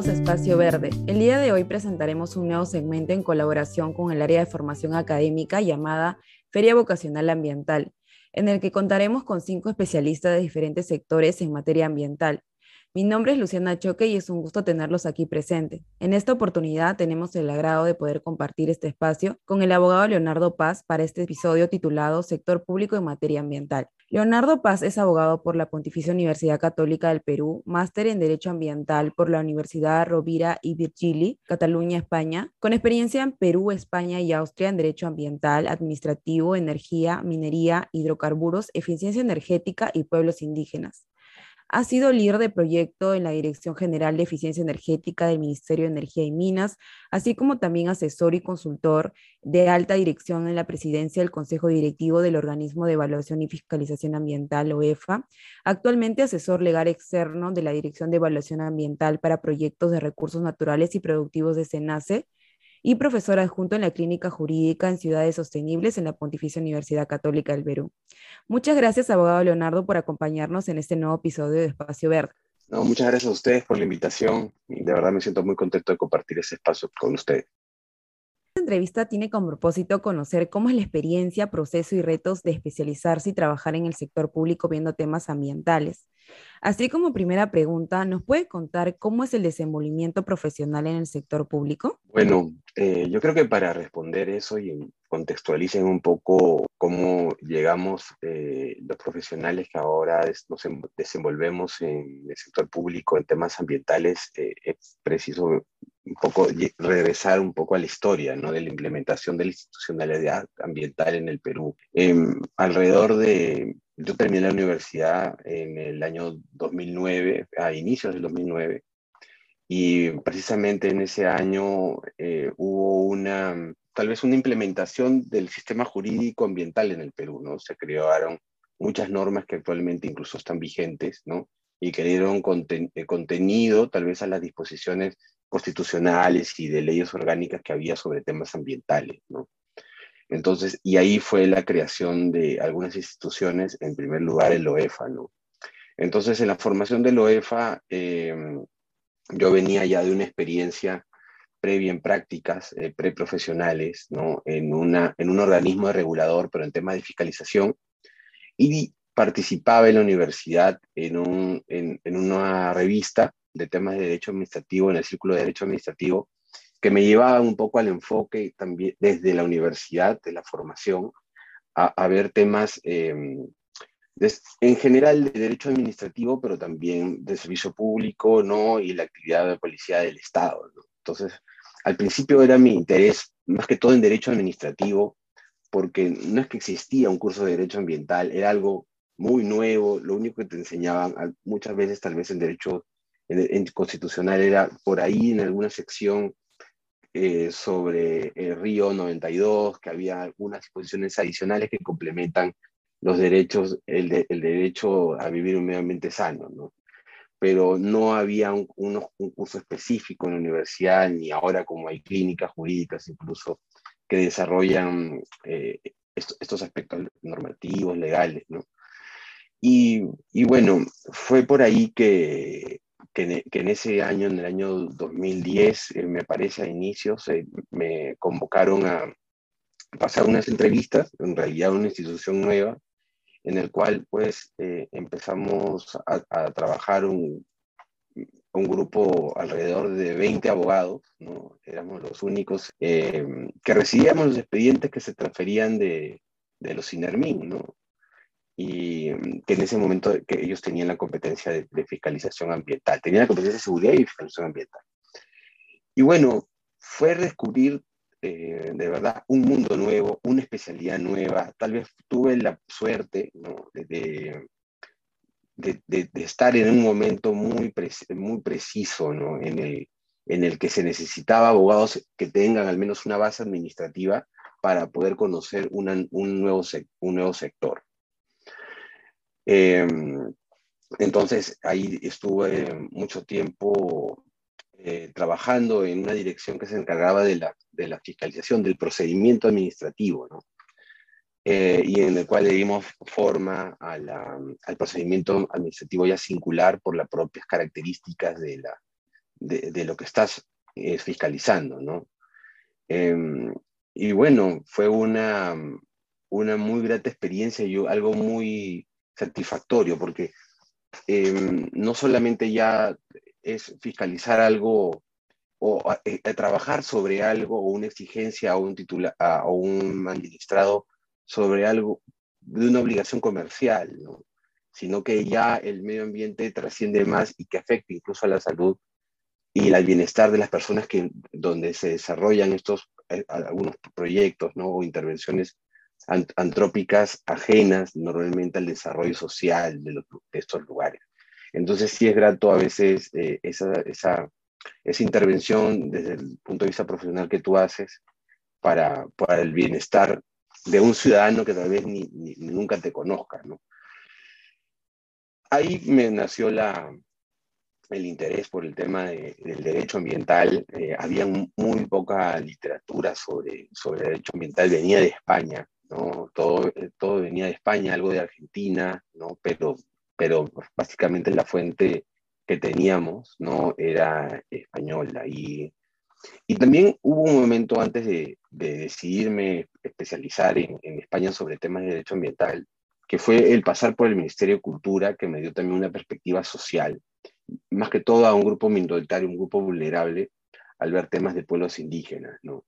Espacio Verde. El día de hoy presentaremos un nuevo segmento en colaboración con el área de formación académica llamada Feria Vocacional Ambiental, en el que contaremos con cinco especialistas de diferentes sectores en materia ambiental, mi nombre es Luciana Choque y es un gusto tenerlos aquí presentes. En esta oportunidad tenemos el agrado de poder compartir este espacio con el abogado Leonardo Paz para este episodio titulado Sector Público en Materia Ambiental. Leonardo Paz es abogado por la Pontificia Universidad Católica del Perú, máster en Derecho Ambiental por la Universidad Rovira y Virgili, Cataluña, España, con experiencia en Perú, España y Austria en Derecho Ambiental, Administrativo, Energía, Minería, Hidrocarburos, Eficiencia Energética y Pueblos Indígenas. Ha sido líder de proyecto en la Dirección General de Eficiencia Energética del Ministerio de Energía y Minas, así como también asesor y consultor de alta dirección en la presidencia del Consejo Directivo del Organismo de Evaluación y Fiscalización Ambiental, OEFA. Actualmente asesor legal externo de la Dirección de Evaluación Ambiental para Proyectos de Recursos Naturales y Productivos de SENACE y profesor adjunto en la Clínica Jurídica en Ciudades Sostenibles en la Pontificia Universidad Católica del Perú. Muchas gracias, abogado Leonardo, por acompañarnos en este nuevo episodio de Espacio Verde. No, muchas gracias a ustedes por la invitación de verdad me siento muy contento de compartir ese espacio con ustedes. Esta entrevista tiene como propósito conocer cómo es la experiencia, proceso y retos de especializarse y trabajar en el sector público viendo temas ambientales. Así como primera pregunta, ¿nos puede contar cómo es el desenvolvimiento profesional en el sector público? Bueno, eh, yo creo que para responder eso y contextualicen un poco cómo llegamos eh, los profesionales que ahora nos em, desenvolvemos en el sector público en temas ambientales, eh, es preciso un poco regresar un poco a la historia ¿no? de la implementación de la institucionalidad ambiental en el Perú. Em, alrededor de yo terminé la universidad en el año 2009, a inicios del 2009, y precisamente en ese año eh, hubo una, tal vez una implementación del sistema jurídico ambiental en el Perú, ¿no? Se crearon muchas normas que actualmente incluso están vigentes, ¿no? Y que dieron eh, contenido tal vez a las disposiciones constitucionales y de leyes orgánicas que había sobre temas ambientales, ¿no? Entonces, y ahí fue la creación de algunas instituciones, en primer lugar el OEFA, ¿no? Entonces, en la formación del OEFA, em, yo venía ya de una experiencia previa en prácticas eh, preprofesionales, ¿no? En, una, en un organismo regulador, pero en temas de fiscalización, y participaba en la universidad en, un, en, en una revista de temas de derecho administrativo, en el Círculo de Derecho Administrativo, que me llevaba un poco al enfoque también desde la universidad, de la formación, a, ver temas em, en general de derecho administrativo, pero también de servicio público, ¿no? Y la actividad de policía del Estado, Entonces, al principio era mi interés más que todo en derecho administrativo, porque no es que existía un curso de derecho ambiental, era algo muy nuevo, lo único que te enseñaban muchas veces tal vez en derecho en constitucional era por ahí en alguna sección eh, sobre el Río 92, que había algunas disposiciones adicionales que complementan los derechos, el, derecho a vivir un medio ambiente sano, ¿no? Pero no había un, curso específico en la universidad, ni ahora como hay clínicas jurídicas incluso que desarrollan eh, estos aspectos normativos, legales, ¿no? Y, bueno, fue por ahí que que, en ese año, en el año 2010, eh, me parece a inicios, eh, me convocaron a pasar unas entrevistas, en realidad una institución nueva, en el cual pues eh, empezamos a, trabajar un, un, grupo alrededor de 20 abogados, ¿no? éramos los únicos que recibíamos los expedientes que se transferían de, de los INERMIN, ¿no? Y mm, que en ese momento que ellos tenían la competencia de, fiscalización ambiental, tenían la competencia de seguridad y fiscalización ambiental. Y bueno, fue descubrir eh, de verdad un mundo nuevo, una especialidad nueva. Tal vez tuve la suerte de, de, de, estar en un momento muy, muy preciso ¿no? en, el, en el que se necesitaba abogados que tengan al menos una base administrativa para poder conocer un, nuevo, un nuevo sector. Em, entonces ahí estuve mucho tiempo eh, trabajando en una dirección que se encargaba de la, de la fiscalización del procedimiento administrativo, ¿no? Eh, y en el cual le dimos forma al procedimiento administrativo ya singular por las propias características de la, de, lo que estás eh, fiscalizando, ¿no? Em, y bueno, fue una, una muy grata experiencia y algo muy satisfactorio, porque em, no solamente ya es fiscalizar algo o eh, trabajar sobre algo o una exigencia o un, titular, o un administrado sobre algo de una obligación comercial, ¿no? sino que ya el medio ambiente trasciende más y que afecta incluso a la salud y al bienestar de las personas que donde se desarrollan estos eh, algunos proyectos ¿no? o intervenciones antrópicas ajenas normalmente al desarrollo social de, estos lugares. Entonces sí es grato a veces eh, esa, esa, esa, intervención desde el punto de vista profesional que tú haces para, para el bienestar de un ciudadano que tal vez ni, nunca te conozca. ¿no? Ahí me nació la, el interés por el tema del derecho ambiental. Eh, había muy poca literatura sobre, sobre derecho ambiental, venía de España, ¿no? Todo, eh, todo venía de España, algo de Argentina, ¿no? Pero, pero básicamente la fuente que teníamos, ¿no? Era española. Y, y también hubo un momento antes de, de decidirme especializar en, en España sobre temas de derecho ambiental, que fue el pasar por el Ministerio de Cultura, que me dio también una perspectiva social, más que todo a un grupo minoritario, un grupo vulnerable, al ver temas de pueblos indígenas, ¿no?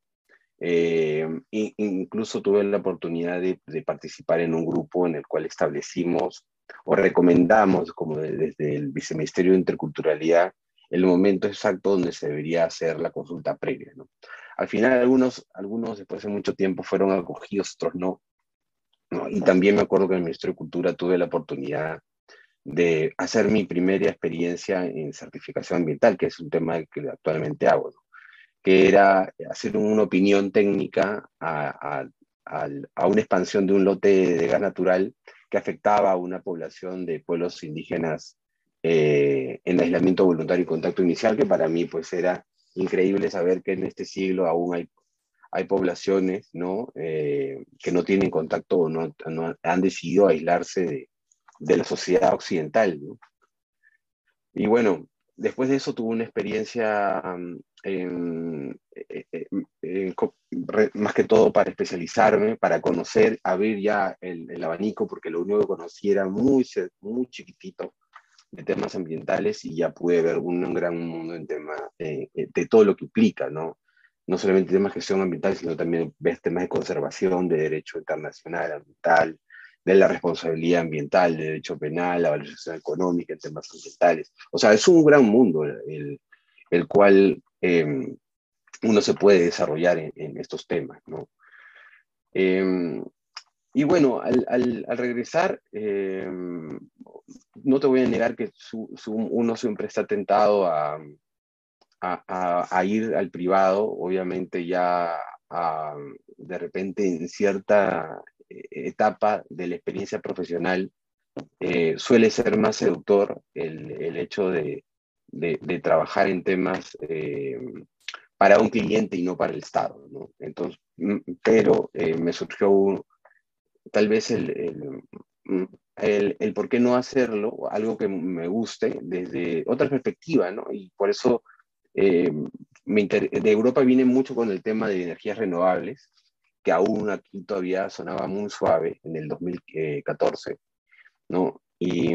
Eh, incluso tuve la oportunidad de, participar en un grupo en el cual establecimos o recomendamos, como desde el Viceministerio de Interculturalidad, el momento exacto donde se debería hacer la consulta previa. ¿no? Al final, algunos, algunos después de mucho tiempo fueron acogidos, otros no. ¿no? Y también me acuerdo que en el Ministerio de Cultura tuve la oportunidad de hacer mi primera experiencia en certificación ambiental, que es un tema que actualmente hago, que era hacer una opinión técnica a, una expansión de un lote de gas natural que afectaba a una población de pueblos indígenas eh, en aislamiento voluntario y contacto inicial, que para mí pues era increíble saber que en este siglo aún hay, hay poblaciones ¿no? Eh, que no tienen contacto o no, han decidido aislarse de, de la sociedad occidental. Y bueno, después de eso tuve una experiencia mm, eh, eh, más que todo para especializarme, para conocer, abrir ya el, abanico, porque lo único que conocí era muy, muy chiquitito de temas ambientales y ya pude ver un, gran mundo en tema eh, de todo lo que implica, ¿no? No solamente temas de gestión ambiental, sino también ves temas de conservación, de derecho internacional ambiental, de la responsabilidad ambiental, de derecho penal, la valorización económica en temas ambientales. O sea, es un gran mundo el, el cual em, uno se puede desarrollar en, estos temas, ¿no? Em, y bueno, al, regresar, em, no te voy a negar que uno siempre está tentado a, ir al privado, obviamente ya de repente en cierta etapa de la experiencia profesional eh, suele ser más seductor el hecho de, de, trabajar en temas eh, para un cliente y no para el Estado. ¿no? Entonces, mm, pero eh, me surgió tal vez el, mm, el, el, por qué no hacerlo, algo que me guste desde otra perspectiva, ¿no? Y por eso me de Europa viene mucho con el tema de energías renovables que aún aquí todavía sonaba muy suave en el 2014, ¿no? Y,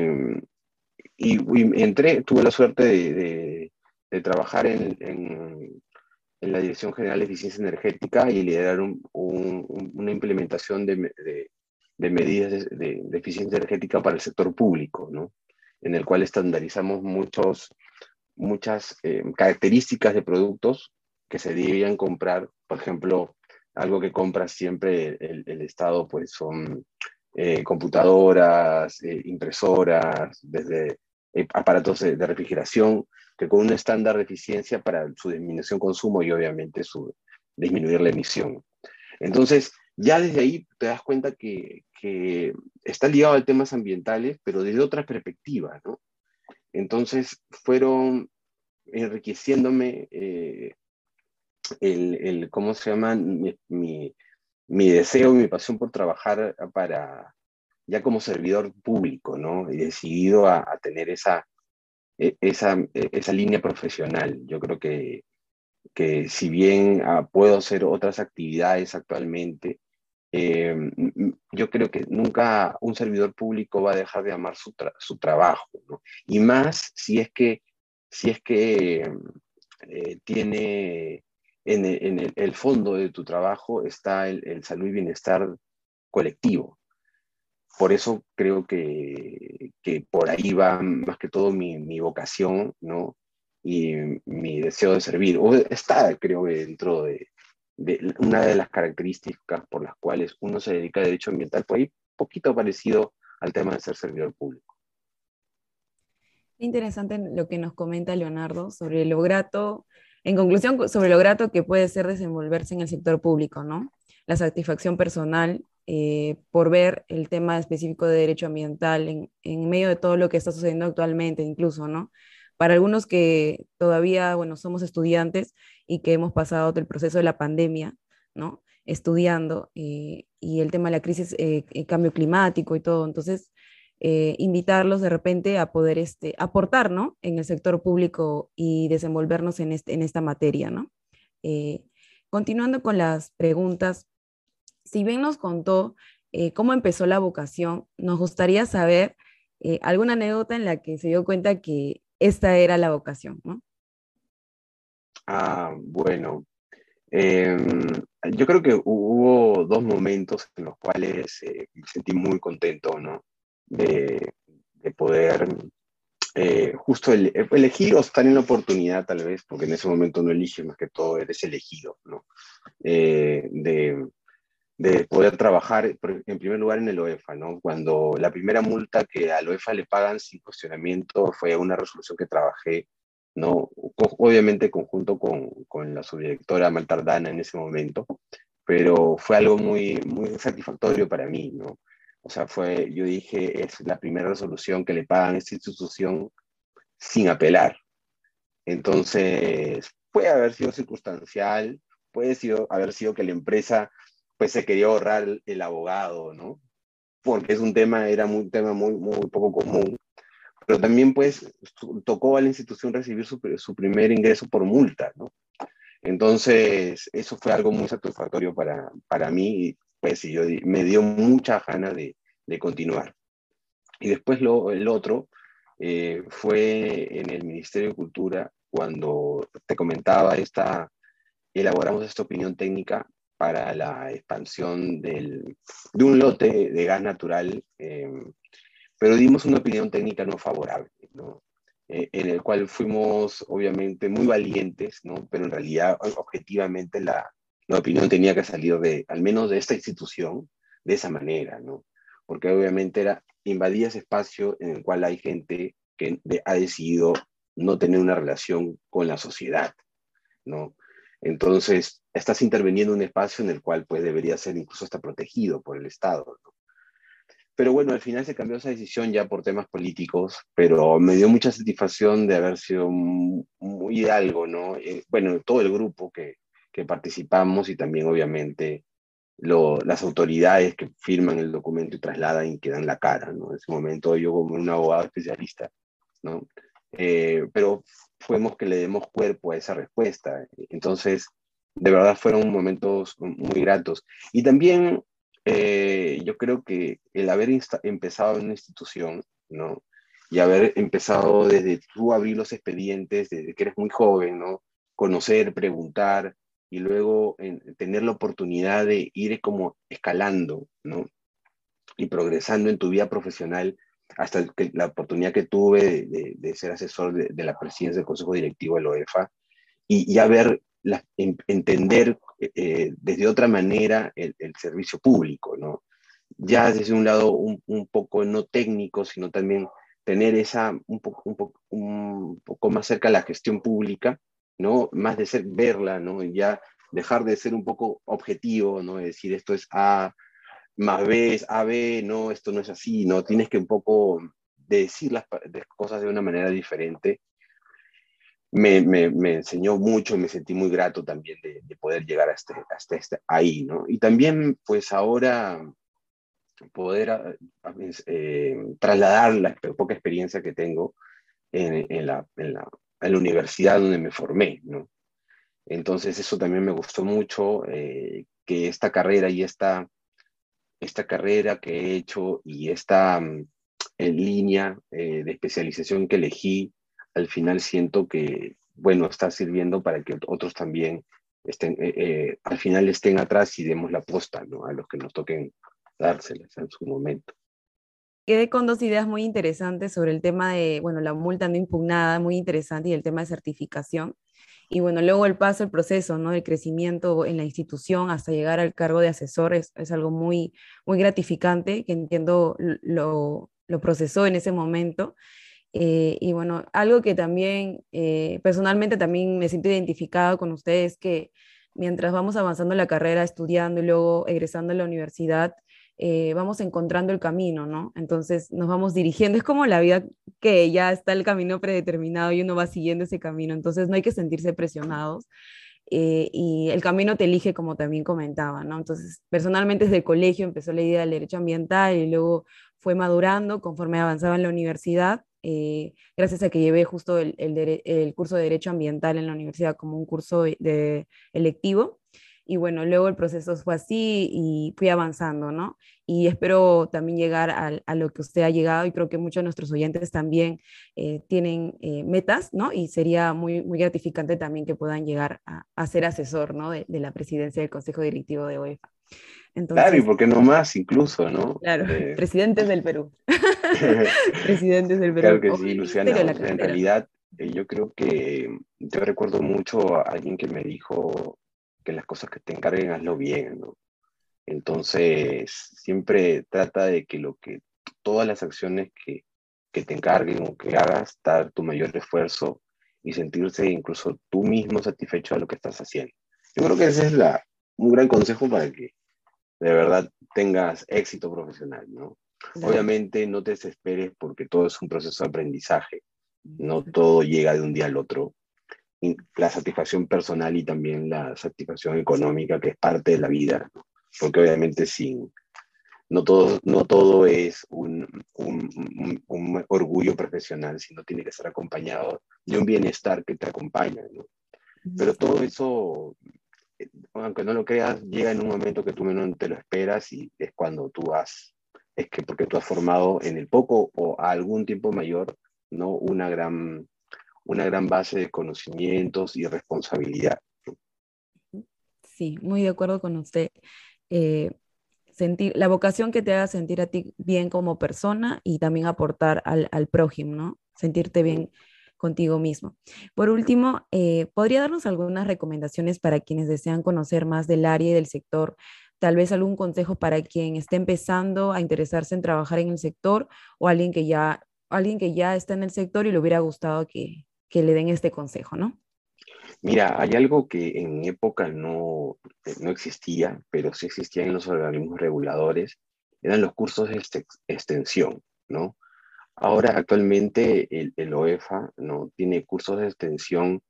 y, entré, tuve la suerte de, de, trabajar en, en, en, la Dirección General de Eficiencia Energética y liderar un, una implementación de, de medidas de, eficiencia energética para el sector público, ¿no? En el cual estandarizamos muchos, muchas eh, características de productos que se debían comprar, por ejemplo, algo que compra siempre el, Estado, pues son eh, computadoras, eh, impresoras, desde eh, aparatos de, refrigeración, que con un estándar de eficiencia para su disminución consumo y obviamente su disminuir la emisión. Entonces, ya desde ahí te das cuenta que, está ligado a temas ambientales, pero desde otra perspectiva, ¿no? Entonces, fueron enriqueciéndome el, el, ¿cómo se llama? Mi, mi deseo, mi pasión por trabajar para, ya como servidor público, ¿no? Y decidido a, a tener esa, e, esa, e, esa línea profesional. Yo creo que, que si bien ah, puedo hacer otras actividades actualmente, eh, yo creo que nunca un servidor público va a dejar de amar su, su trabajo, ¿no? Y más si es que, si es que eh, tiene en, el, fondo de tu trabajo está el, salud y bienestar colectivo. Por eso creo que, por ahí va más que todo mi, vocación, ¿no? Y mi deseo de servir. O está, creo, dentro de, una de las características por las cuales uno se dedica a derecho ambiental, por ahí poquito parecido al tema de ser servidor público. Interesante lo que nos comenta Leonardo sobre lo grato, en conclusión, sobre lo grato que puede ser desenvolverse en el sector público, ¿no? La satisfacción personal eh, por ver el tema específico de derecho ambiental en, medio de todo lo que está sucediendo actualmente, incluso, ¿no? Para algunos que todavía, bueno, somos estudiantes y que hemos pasado el proceso de la pandemia, ¿no? Estudiando eh, y el tema de la crisis, eh, el cambio climático y todo. Entonces, eh, invitarlos de repente a poder este, aportar. En el sector público y desenvolvernos en, este, en esta materia, ¿no? continuando con las preguntas, si bien nos contó cómo empezó la vocación, nos gustaría saber alguna anécdota en la que se dio cuenta que esta era la vocación, ¿no? Ah, bueno. Em, yo creo que hubo dos momentos en los cuales eh, me sentí muy contento, ¿no? De, poder eh, justo elegir o estar en la oportunidad, tal vez, porque en ese momento no eliges más que todo, eres elegido, ¿no? Eh, de, de poder trabajar, en primer lugar, en el OEFA, ¿no? Cuando la primera multa que al OEFA le pagan sin cuestionamiento fue una resolución que trabajé, ¿no? Obviamente conjunto con, con la subdirectora Maltardana en ese momento, pero fue algo muy, muy satisfactorio para mí, ¿no? O sea, fue, yo dije, es la primera resolución que le pagan a esta institución sin apelar. Entonces, puede haber sido circunstancial, puede haber sido que la empresa pues se quería ahorrar el, abogado, ¿no? Porque es un tema, era un tema muy, muy poco común. Pero también, pues, tocó a la institución recibir su, su primer ingreso por multa, ¿no? Entonces, eso fue algo muy satisfactorio para, para mí pues yo, me dio mucha ganas de, de continuar. Y después lo, el otro eh, fue en el Ministerio de Cultura, cuando te comentaba, esta, elaboramos esta opinión técnica para la expansión del, de un lote de gas natural, em, pero dimos una opinión técnica no favorable, ¿no? Eh, en el cual fuimos obviamente muy valientes, ¿no? pero en realidad objetivamente la, la, opinión tenía que salir de, al menos de esta institución, de esa manera, ¿no? porque obviamente era invadir ese espacio en el cual hay gente que ha decidido no tener una relación con la sociedad, ¿no? Entonces, estás interviniendo en un espacio en el cual pues debería ser incluso hasta protegido por el Estado. Pero bueno, al final se cambió esa decisión ya por temas políticos, pero me dio mucha satisfacción de haber sido muy algo, ¿no? Eh, bueno, todo el grupo que, participamos y también obviamente las autoridades que firman el documento y trasladan y que dan la cara, ¿no? En ese momento yo como un abogado especialista, ¿no? Eh, pero fuimos que le demos cuerpo a esa respuesta. Entonces, de verdad fueron momentos muy gratos. Y también eh, yo creo que el haber empezado en una institución, ¿no? Y haber empezado desde tú abrir los expedientes, desde que eres muy joven, ¿no? Conocer, preguntar y luego tener la oportunidad de ir como escalando, ¿no? Y progresando en tu vida profesional hasta que, la oportunidad que tuve de, ser asesor de, la presidencia del Consejo Directivo de la OEFA y, ya ver, entender eh, desde otra manera el, servicio público, ¿no? Ya desde un lado un, poco no técnico, sino también tener esa un poco, un poco, un poco más cerca la gestión pública, ¿no? Más de ser verla, ¿no? Ya dejar de ser un poco objetivo, ¿no? decir esto es A, más B A, B, no, esto no es así, ¿no? Tienes que un poco decir las cosas de una manera diferente. Me, me, enseñó mucho y me sentí muy grato también de, de poder llegar hasta, hasta este, ahí, ¿no? Y también, pues ahora poder eh, trasladar la poca experiencia que tengo en, la, en, la, en, la, universidad donde me formé, ¿no? Entonces eso también me gustó mucho, eh, que esta carrera y esta, esta carrera que he hecho y esta mm, en línea eh, de especialización que elegí, al final siento que, bueno, está sirviendo para que otros también estén, eh, al final estén atrás y demos la posta, ¿no? A los que nos toquen dárselas en su momento quedé con dos ideas muy interesantes sobre el tema de, bueno, la multa no impugnada, muy interesante, y el tema de certificación. Y bueno, luego el paso, el proceso, ¿no? El crecimiento en la institución hasta llegar al cargo de asesor es, algo muy, muy gratificante, que entiendo lo, lo procesó en ese momento. Eh, y bueno, algo que también eh, personalmente también me siento identificado con ustedes, que mientras vamos avanzando en la carrera, estudiando y luego egresando a la universidad, eh, vamos encontrando el camino, ¿no? Entonces nos vamos dirigiendo. Es como la vida que ya está el camino predeterminado y uno va siguiendo ese camino. Entonces no hay que sentirse presionados. Eh, y el camino te elige, como también comentaba, ¿no? Entonces, personalmente desde el colegio empezó la idea del derecho ambiental y luego fue madurando conforme avanzaba en la universidad, eh, gracias a que llevé justo el, el, curso de derecho ambiental en la universidad como un curso de electivo y bueno, luego el proceso fue así y fui avanzando, ¿no? Y espero también llegar a, lo que usted ha llegado y creo que muchos de nuestros oyentes también eh, tienen eh, metas, ¿no? Y sería muy, muy gratificante también que puedan llegar a, ser asesor, ¿no? De, la presidencia del Consejo Directivo de OEFA. Entonces, claro, y por qué no más incluso, ¿no? Claro, eh, presidentes del Perú. presidentes del Perú. Claro que sí, Luciana. En realidad, yo creo que yo recuerdo mucho a alguien que me dijo que las cosas que te encarguen hazlo bien, ¿no? Entonces, siempre trata de que lo que todas las acciones que, que te encarguen o que hagas, dar tu mayor esfuerzo y sentirse incluso tú mismo satisfecho de lo que estás haciendo. Yo creo que ese es la, un gran consejo para que de verdad tengas éxito profesional, ¿no? Obviamente no te desesperes porque todo es un proceso de aprendizaje, no todo llega de un día al otro la satisfacción personal y también la satisfacción económica, que es parte de la vida, porque obviamente sin, no, todo, no todo es un, un, un, orgullo profesional, sino tiene que ser acompañado de un bienestar que te acompaña. ¿no? Pero todo eso, aunque no lo creas, llega en un momento que tú no te lo esperas y es cuando tú has, es que porque tú has formado en el poco o a algún tiempo mayor, ¿no? Una gran una gran base de conocimientos y responsabilidad. Sí, muy de acuerdo con usted. Eh, sentir, la vocación que te haga sentir a ti bien como persona y también aportar al, al prójimo, ¿no? Sentirte bien contigo mismo. Por último, eh, ¿podría darnos algunas recomendaciones para quienes desean conocer más del área y del sector? Tal vez algún consejo para quien esté empezando a interesarse en trabajar en el sector o alguien que ya, alguien que ya está en el sector y le hubiera gustado que, que le den este consejo, ¿no? Mira, hay algo que en época no, eh, no existía, pero sí existía en los organismos reguladores, eran los cursos de extensión, ¿no? Ahora, actualmente, el, el, OEFA ¿no? tiene cursos de extensión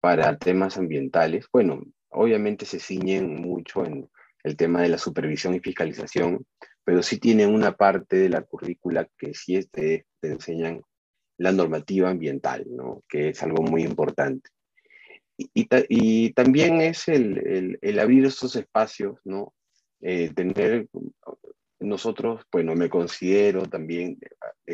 para temas ambientales. Bueno, obviamente se ciñen mucho en el tema de la supervisión y fiscalización, pero sí tienen una parte de la currícula que sí te, te enseñan la normativa ambiental, ¿no? que es algo muy importante. Y, y, también es el, el, abrir estos espacios, ¿no? Eh, tener, nosotros, bueno, me considero también,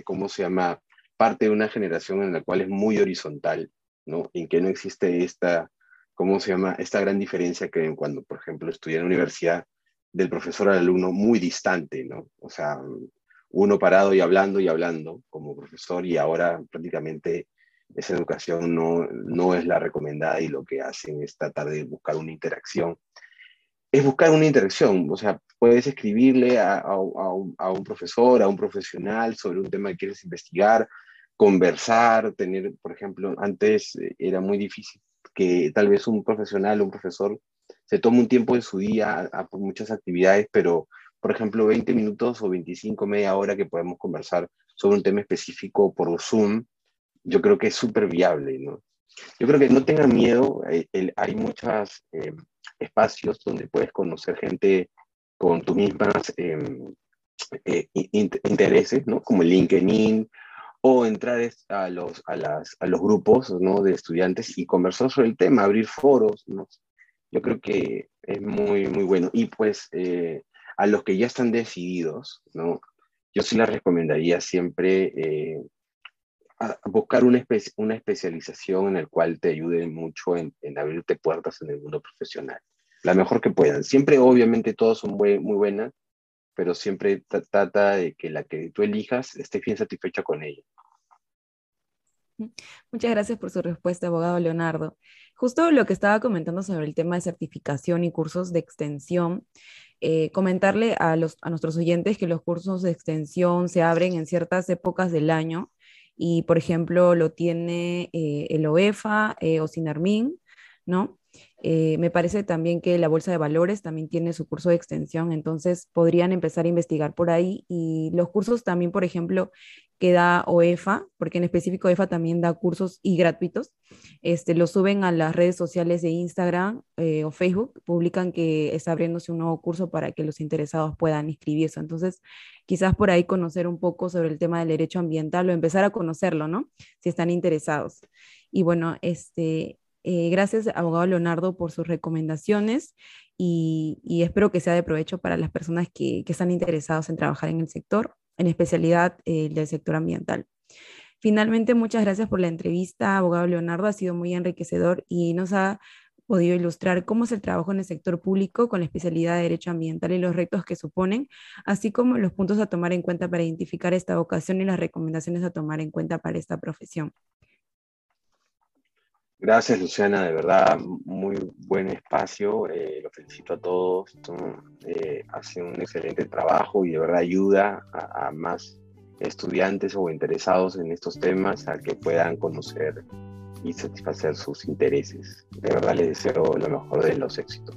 ¿cómo se llama? Parte de una generación en la cual es muy horizontal, ¿no? En que no existe esta, ¿cómo se llama? Esta gran diferencia que cuando, por ejemplo, estudié en la universidad, del profesor al alumno muy distante, ¿no? O sea, uno parado y hablando y hablando como profesor y ahora prácticamente esa educación no, no es la recomendada y lo que hacen es tratar de buscar una interacción. Es buscar una interacción, o sea, puedes escribirle a, a, un profesor, a un profesional sobre un tema que quieres investigar, conversar, tener, por ejemplo, antes era muy difícil que tal vez un profesional, un profesor, se tome un tiempo de su día a, a muchas actividades, pero por ejemplo, 20 minutos o 25, media hora que podemos conversar sobre un tema específico por Zoom, yo creo que es súper viable, ¿no? Yo creo que no tengan miedo, eh, hay muchos eh, espacios donde puedes conocer gente con tus mismas em, eh, intereses, ¿no? Como LinkedIn o entrar a los, a las, a los grupos ¿no? de estudiantes y conversar sobre el tema, abrir foros. ¿no? Yo creo que es muy, muy bueno. Y pues eh, a los que ya están decididos, ¿no? yo sí les recomendaría siempre eh, buscar una, una especialización en el cual te ayude mucho en, en, abrirte puertas en el mundo profesional. La mejor que puedan. Siempre, obviamente, todas son muy, muy buenas, pero siempre trata de que la que tú elijas esté bien satisfecha con ella. Muchas gracias por su respuesta, abogado Leonardo. Justo lo que estaba comentando sobre el tema de certificación y cursos de extensión, eh, comentarle a, los, a nuestros oyentes que los cursos de extensión se abren en ciertas épocas del año y, por ejemplo, lo tiene eh, el OEFA eh, o SINARMIN, ¿no? Eh, me parece también que la Bolsa de Valores también tiene su curso de extensión, entonces podrían empezar a investigar por ahí. Y los cursos también, por ejemplo, que da OEFA, porque en específico OEFA también da cursos y gratuitos, este, lo suben a las redes sociales de Instagram eh, o Facebook, publican que está abriéndose un nuevo curso para que los interesados puedan inscribirse. Entonces, quizás por ahí conocer un poco sobre el tema del derecho ambiental o empezar a conocerlo, ¿no? Si están interesados. Y bueno, este, eh, gracias, abogado Leonardo, por sus recomendaciones y, espero que sea de provecho para las personas que, están interesados en trabajar en el sector, en especialidad eh, del sector ambiental. Finalmente, muchas gracias por la entrevista, abogado Leonardo. Ha sido muy enriquecedor y nos ha podido ilustrar cómo es el trabajo en el sector público con la especialidad de Derecho Ambiental y los retos que suponen, así como los puntos a tomar en cuenta para identificar esta vocación y las recomendaciones a tomar en cuenta para esta profesión. Gracias, Luciana, de verdad, muy buen espacio. Eh, lo felicito a todos. Eh, hace un excelente trabajo y de verdad ayuda a, más estudiantes o interesados en estos temas a que puedan conocer y satisfacer sus intereses. De verdad les deseo lo mejor de los éxitos.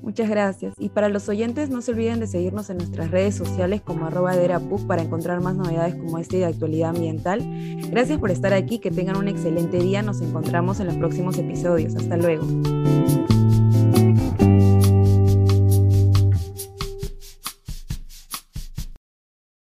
Muchas gracias. Y para los oyentes, no se olviden de seguirnos en nuestras redes sociales como arroba para encontrar más novedades como este de actualidad ambiental. Gracias por estar aquí, que tengan un excelente día. Nos encontramos en los próximos episodios. Hasta luego.